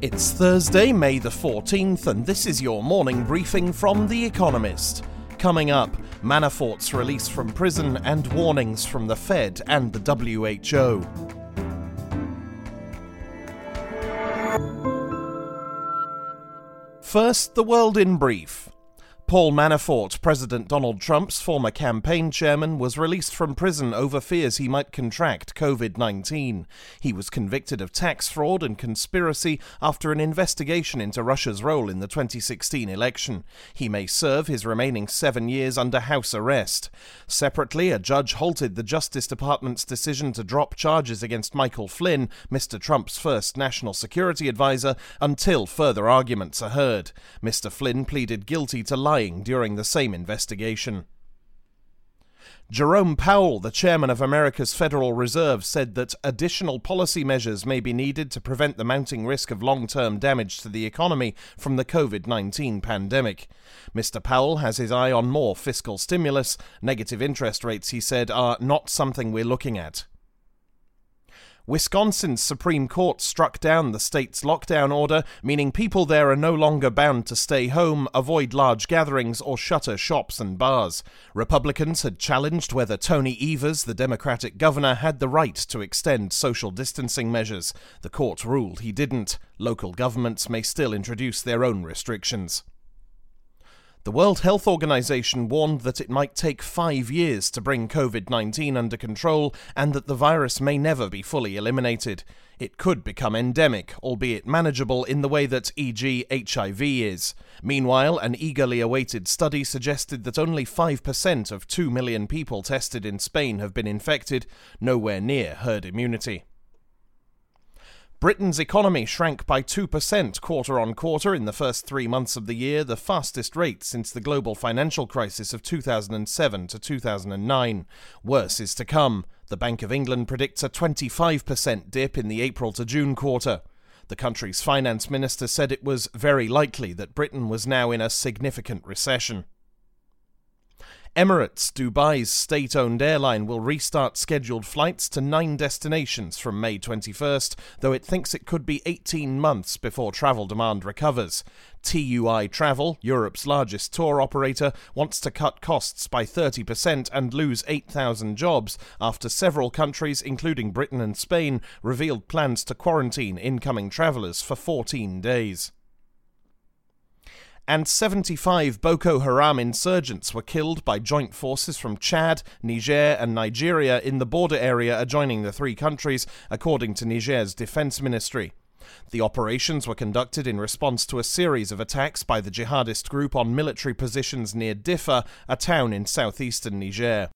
It's Thursday, May the 14th, and this is your morning briefing from The Economist. Coming up, Manafort's release from prison and warnings from the Fed and the WHO. First, the world in brief. Paul Manafort, President Donald Trump's former campaign chairman, was released from prison over fears he might contract COVID 19. He was convicted of tax fraud and conspiracy after an investigation into Russia's role in the 2016 election. He may serve his remaining seven years under house arrest. Separately, a judge halted the Justice Department's decision to drop charges against Michael Flynn, Mr. Trump's first national security advisor, until further arguments are heard. Mr. Flynn pleaded guilty to lying lying during the same investigation. Jerome Powell, the chairman of America's Federal Reserve, said that additional policy measures may be needed to prevent the mounting risk of long term damage to the economy from the COVID 19 pandemic. Mr. Powell has his eye on more fiscal stimulus. Negative interest rates, he said, are not something we're looking at. Wisconsin's Supreme Court struck down the state's lockdown order, meaning people there are no longer bound to stay home, avoid large gatherings, or shutter shops and bars. Republicans had challenged whether Tony Evers, the Democratic governor, had the right to extend social distancing measures. The court ruled he didn't. Local governments may still introduce their own restrictions. The World Health Organization warned that it might take five years to bring COVID 19 under control and that the virus may never be fully eliminated. It could become endemic, albeit manageable in the way that, e.g., HIV is. Meanwhile, an eagerly awaited study suggested that only 5% of 2 million people tested in Spain have been infected, nowhere near herd immunity. Britain's economy shrank by 2% quarter on quarter in the first three months of the year, the fastest rate since the global financial crisis of 2007 to 2009. Worse is to come. The Bank of England predicts a 25% dip in the April to June quarter. The country's finance minister said it was very likely that Britain was now in a significant recession. Emirates, Dubai's state owned airline, will restart scheduled flights to nine destinations from May 21st, though it thinks it could be 18 months before travel demand recovers. TUI Travel, Europe's largest tour operator, wants to cut costs by 30% and lose 8,000 jobs after several countries, including Britain and Spain, revealed plans to quarantine incoming travellers for 14 days and 75 Boko Haram insurgents were killed by joint forces from Chad, Niger, and Nigeria in the border area adjoining the three countries, according to Niger's defense ministry. The operations were conducted in response to a series of attacks by the jihadist group on military positions near Diffa, a town in southeastern Niger.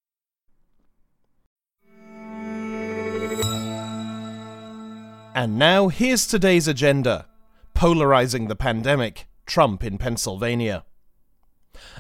And now, here's today's agenda polarizing the pandemic Trump in Pennsylvania.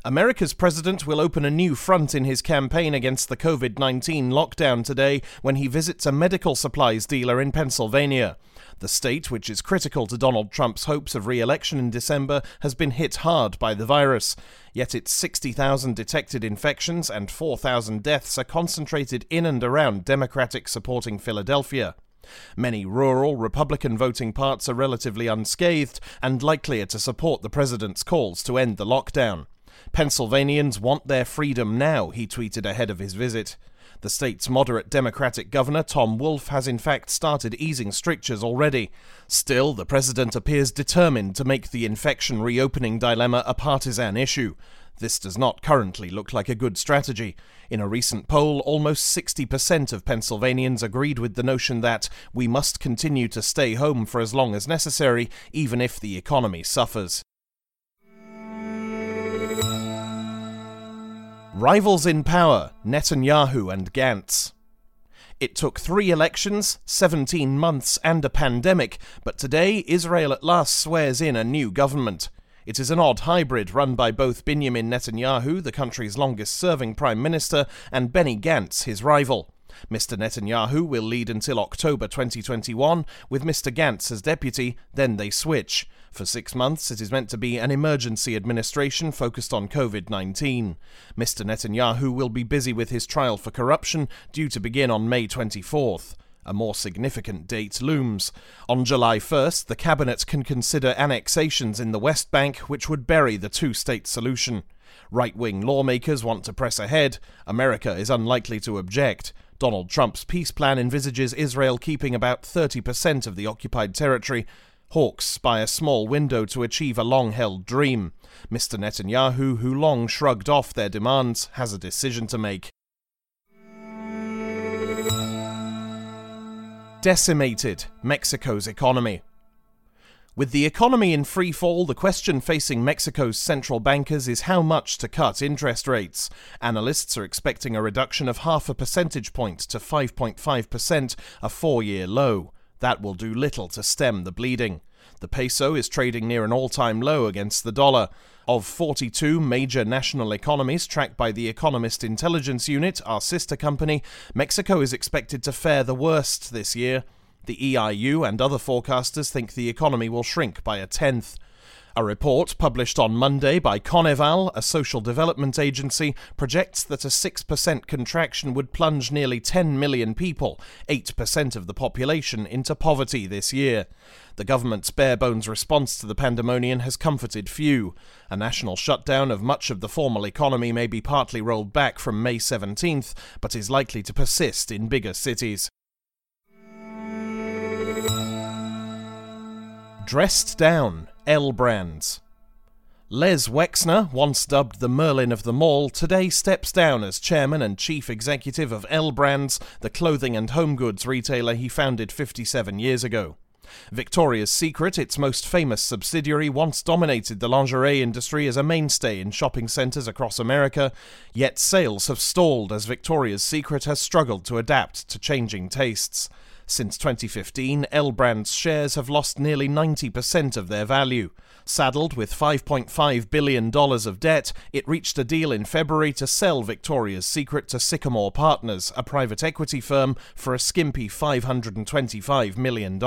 America's president will open a new front in his campaign against the COVID 19 lockdown today when he visits a medical supplies dealer in Pennsylvania. The state, which is critical to Donald Trump's hopes of re election in December, has been hit hard by the virus. Yet its 60,000 detected infections and 4,000 deaths are concentrated in and around Democratic supporting Philadelphia. Many rural Republican voting parts are relatively unscathed and likelier to support the president's calls to end the lockdown. Pennsylvanians want their freedom now, he tweeted ahead of his visit. The state's moderate Democratic governor, Tom Wolf, has in fact started easing strictures already. Still, the president appears determined to make the infection reopening dilemma a partisan issue. This does not currently look like a good strategy. In a recent poll, almost 60% of Pennsylvanians agreed with the notion that we must continue to stay home for as long as necessary, even if the economy suffers. Rivals in power Netanyahu and Gantz. It took three elections, 17 months, and a pandemic, but today Israel at last swears in a new government. It is an odd hybrid run by both Benjamin Netanyahu, the country's longest serving prime minister, and Benny Gantz, his rival. Mr. Netanyahu will lead until October 2021, with Mr. Gantz as deputy, then they switch. For six months, it is meant to be an emergency administration focused on COVID 19. Mr. Netanyahu will be busy with his trial for corruption, due to begin on May 24th. A more significant date looms. On July 1st, the Cabinet can consider annexations in the West Bank, which would bury the two state solution. Right wing lawmakers want to press ahead. America is unlikely to object. Donald Trump's peace plan envisages Israel keeping about 30% of the occupied territory. Hawks spy a small window to achieve a long held dream. Mr. Netanyahu, who long shrugged off their demands, has a decision to make. Decimated Mexico's economy. With the economy in free fall, the question facing Mexico's central bankers is how much to cut interest rates. Analysts are expecting a reduction of half a percentage point to 5.5%, a four year low. That will do little to stem the bleeding. The peso is trading near an all time low against the dollar. Of 42 major national economies tracked by the Economist Intelligence Unit, our sister company, Mexico is expected to fare the worst this year. The EIU and other forecasters think the economy will shrink by a tenth. A report published on Monday by Coneval, a social development agency, projects that a 6% contraction would plunge nearly 10 million people, 8% of the population, into poverty this year. The government's bare bones response to the pandemonium has comforted few. A national shutdown of much of the formal economy may be partly rolled back from May 17th, but is likely to persist in bigger cities. Dressed Down, L Brands. Les Wexner, once dubbed the Merlin of the Mall, today steps down as chairman and chief executive of L Brands, the clothing and home goods retailer he founded 57 years ago. Victoria's Secret, its most famous subsidiary, once dominated the lingerie industry as a mainstay in shopping centres across America, yet sales have stalled as Victoria's Secret has struggled to adapt to changing tastes. Since 2015, L Brands shares have lost nearly 90% of their value. Saddled with $5.5 billion of debt, it reached a deal in February to sell Victoria's Secret to Sycamore Partners, a private equity firm, for a skimpy $525 million.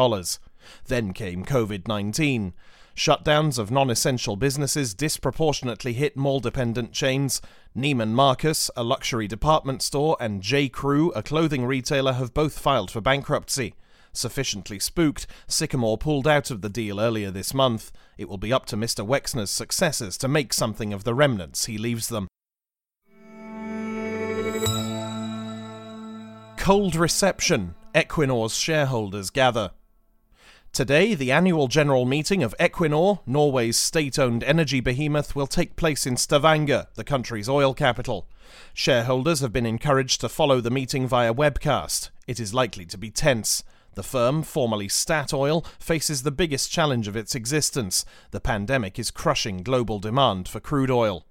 Then came COVID 19. Shutdowns of non essential businesses disproportionately hit mall dependent chains. Neiman Marcus, a luxury department store, and J. Crew, a clothing retailer, have both filed for bankruptcy. Sufficiently spooked, Sycamore pulled out of the deal earlier this month. It will be up to Mr. Wexner's successors to make something of the remnants he leaves them. Cold reception. Equinor's shareholders gather. Today, the annual general meeting of Equinor, Norway's state owned energy behemoth, will take place in Stavanger, the country's oil capital. Shareholders have been encouraged to follow the meeting via webcast. It is likely to be tense. The firm, formerly Statoil, faces the biggest challenge of its existence. The pandemic is crushing global demand for crude oil.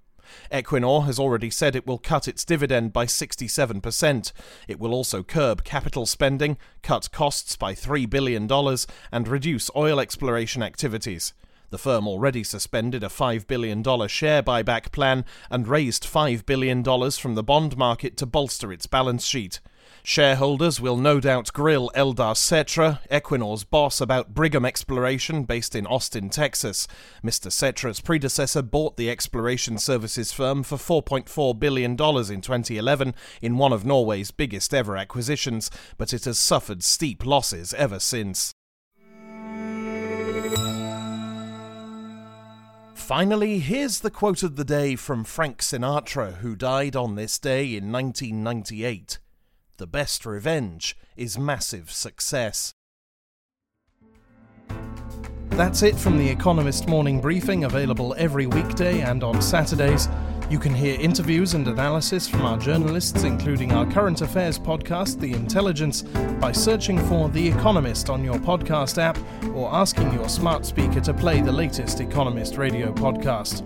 Equinor has already said it will cut its dividend by 67%. It will also curb capital spending, cut costs by $3 billion, and reduce oil exploration activities. The firm already suspended a $5 billion share buyback plan and raised $5 billion from the bond market to bolster its balance sheet. Shareholders will no doubt grill Eldar Sætre, Equinor's boss, about Brigham Exploration based in Austin, Texas. Mr. Sætre's predecessor bought the exploration services firm for $4.4 billion in 2011 in one of Norway's biggest ever acquisitions, but it has suffered steep losses ever since. Finally, here's the quote of the day from Frank Sinatra, who died on this day in 1998. The best revenge is massive success. That's it from the Economist Morning Briefing, available every weekday and on Saturdays. You can hear interviews and analysis from our journalists, including our current affairs podcast, The Intelligence, by searching for The Economist on your podcast app or asking your smart speaker to play the latest Economist radio podcast.